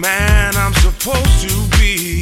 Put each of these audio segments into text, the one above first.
man I'm supposed to be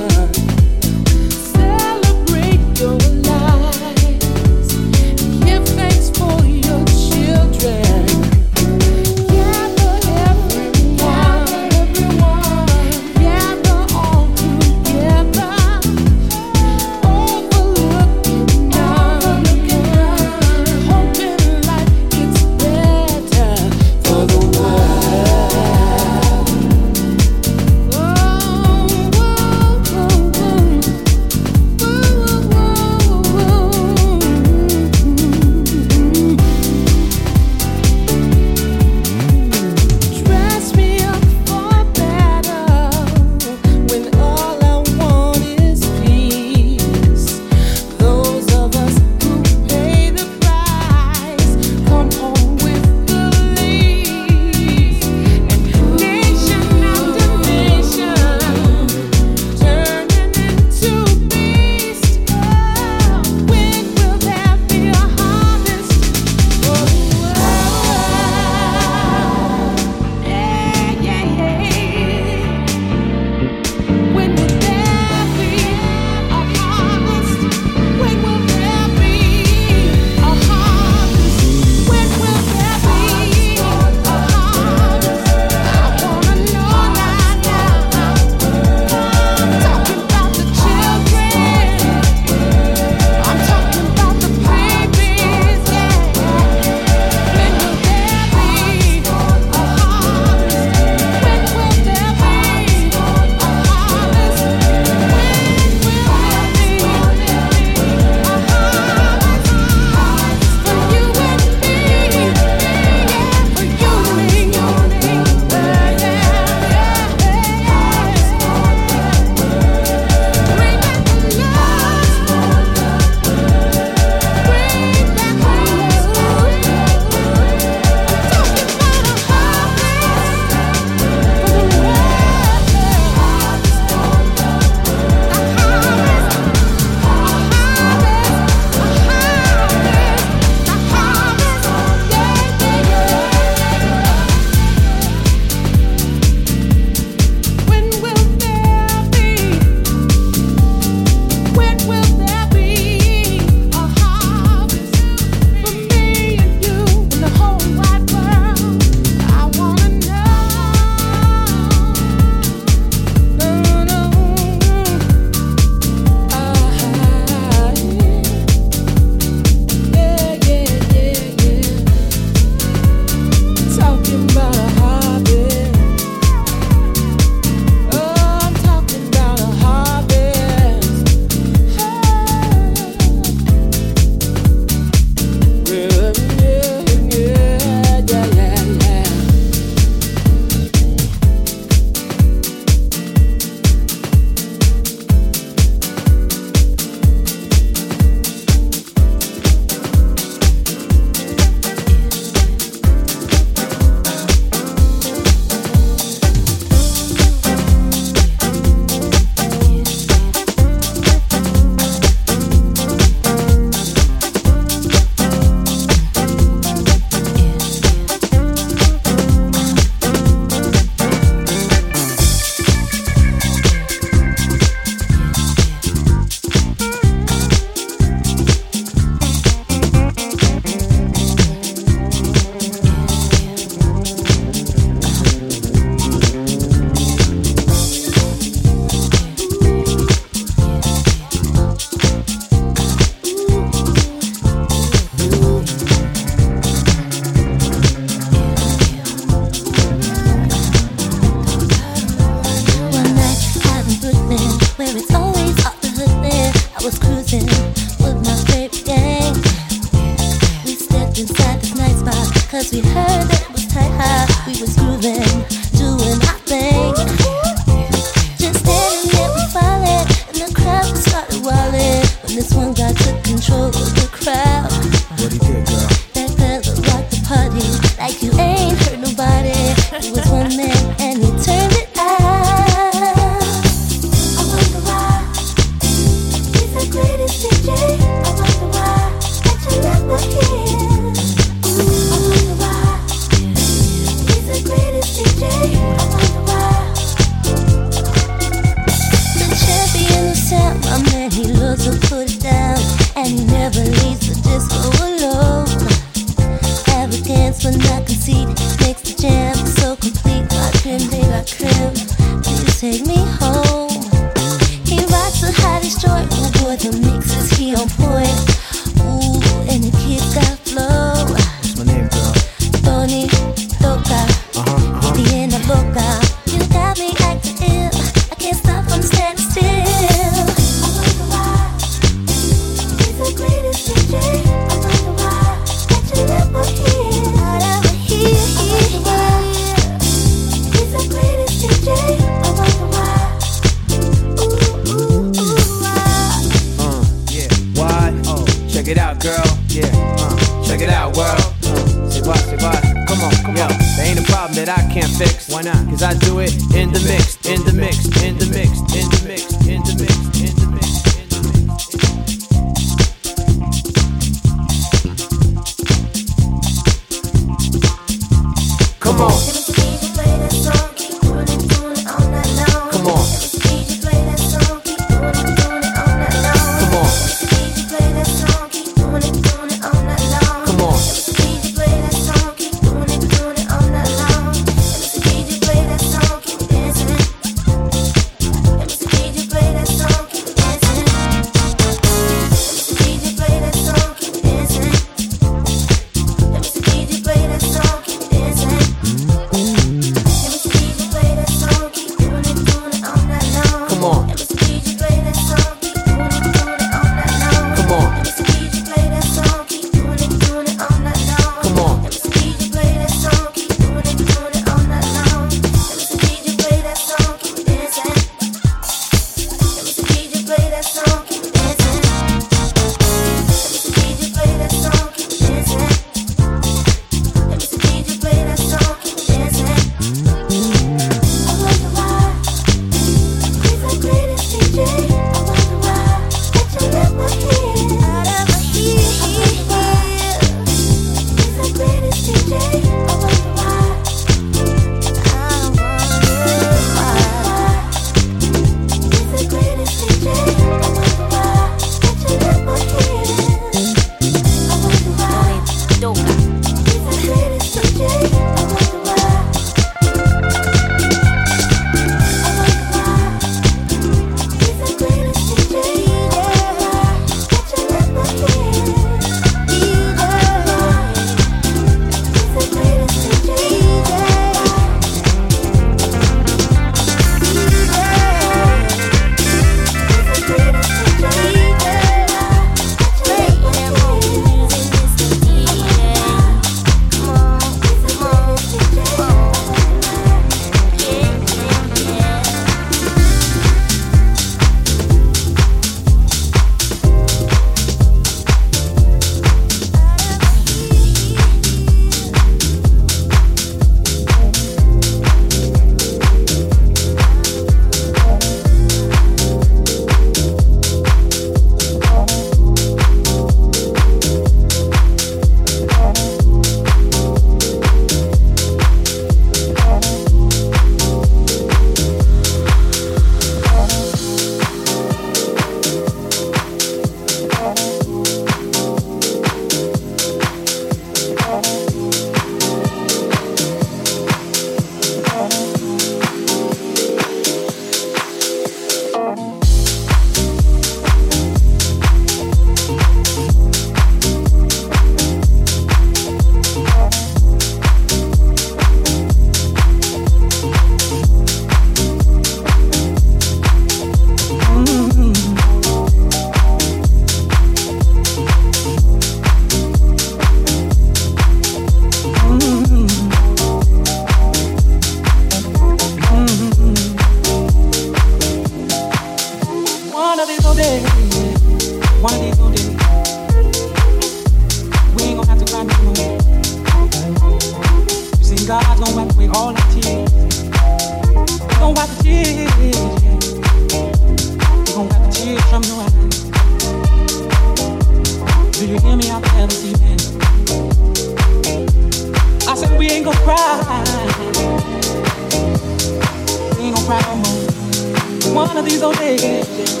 so it.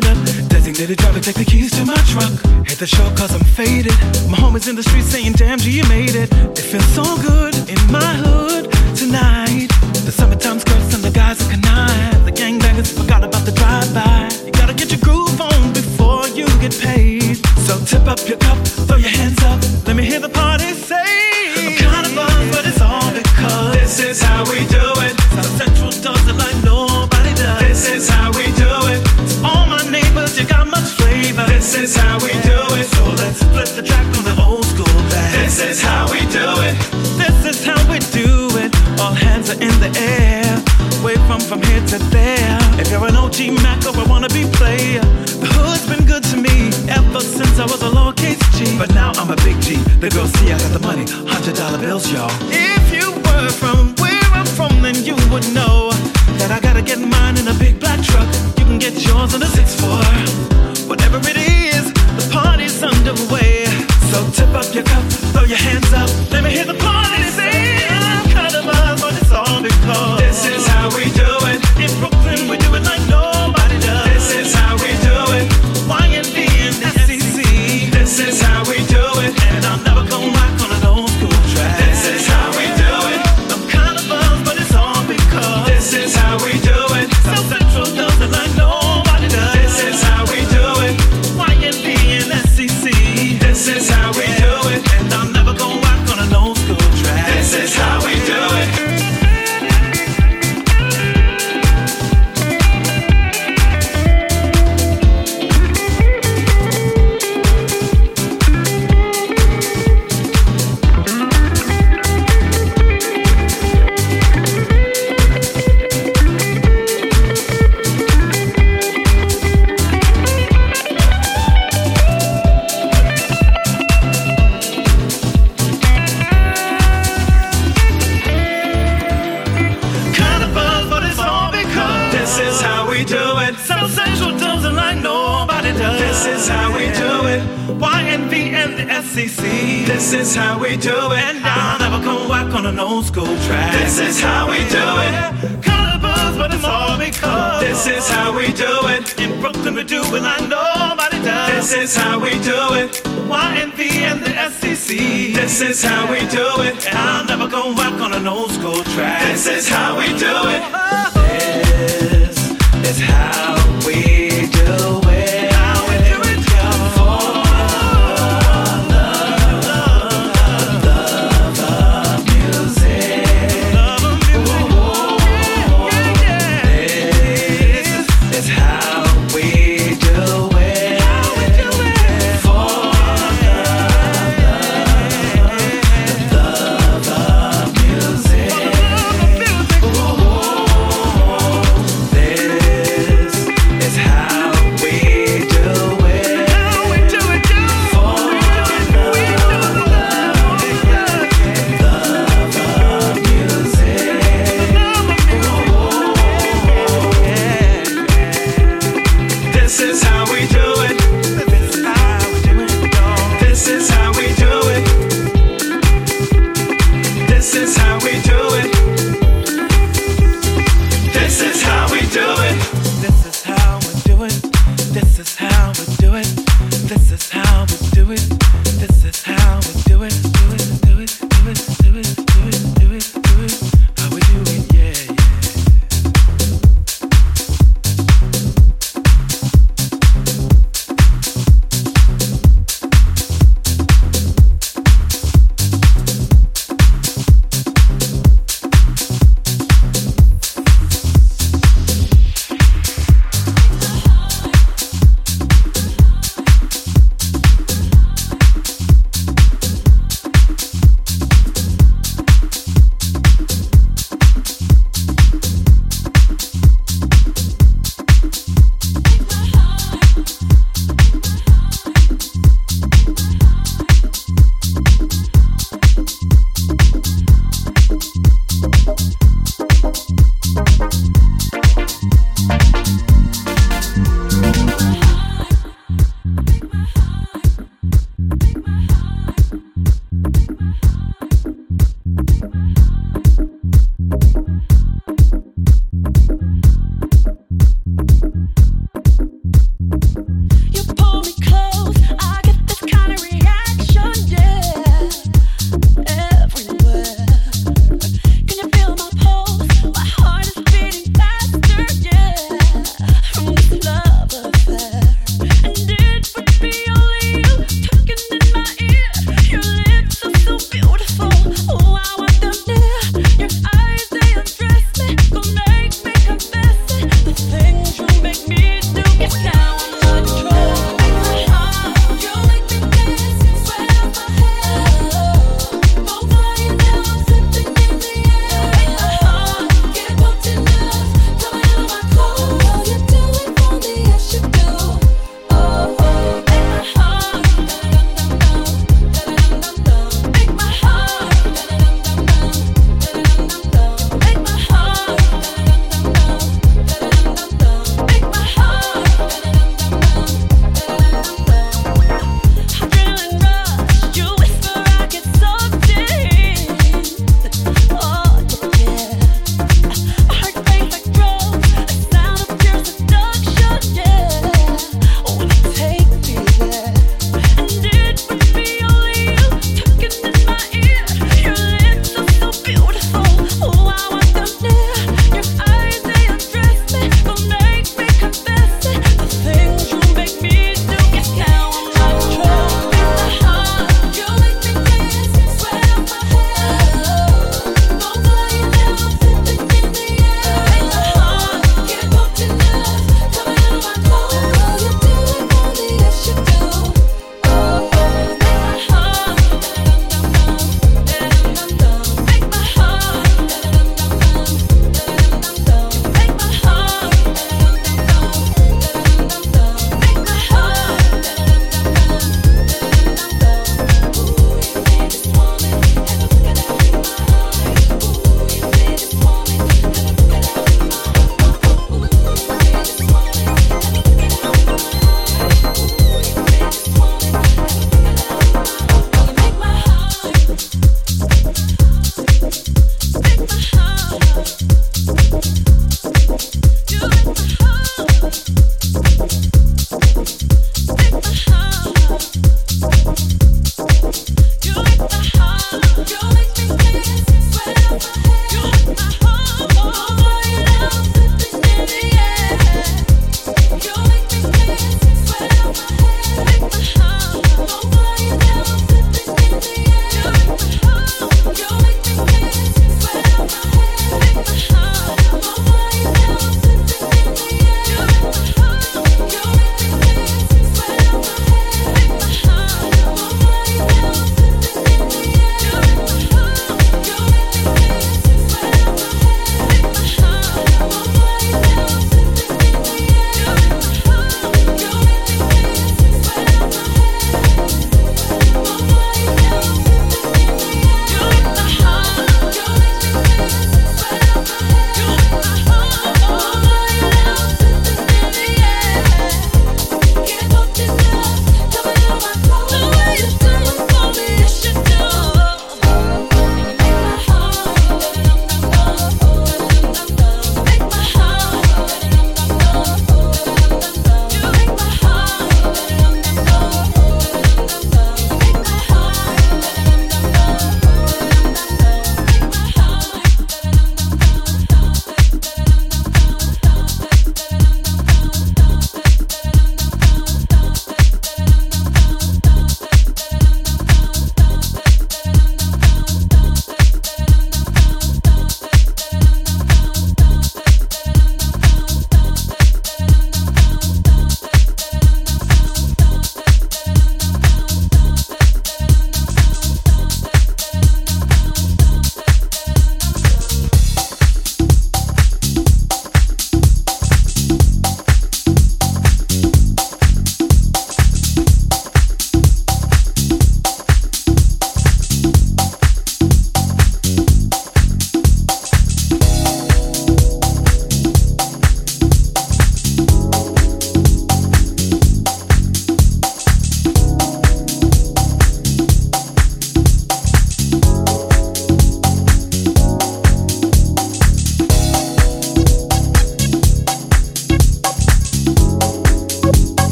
na Designated driver, take the keys to my truck. Hit the show cause I'm faded. My homies in the street saying, damn G, you made it. It feels so good in my hood tonight. The summertime skirts and the guys are connive. The gangbangers forgot about the drive-by. You gotta get your groove on before you get paid. So tip up your cup, throw your hands the track on the old school back. This is how we do it. This is how we do it. All hands are in the air. Wave from from here to there. If you're an OG Mac or a wannabe player, the hood's been good to me ever since I was a lowercase G. But now I'm a big G. The girls see I got the money, hundred dollar bills, y'all. If you were from where I'm from, then you would know that I gotta get mine in a big black truck. You can get yours in a six four. Whatever it is, the party's underway. So tip up your cup, throw your hands up. Let me hear the party I'm kind of because this is This is how we do it. YNV and the SEC. This is how we do it. And I'll never go back on an old school track. This is how we do it. Oh, oh, oh.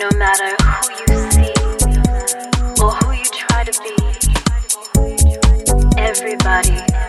No matter who you see or who you try to be, everybody.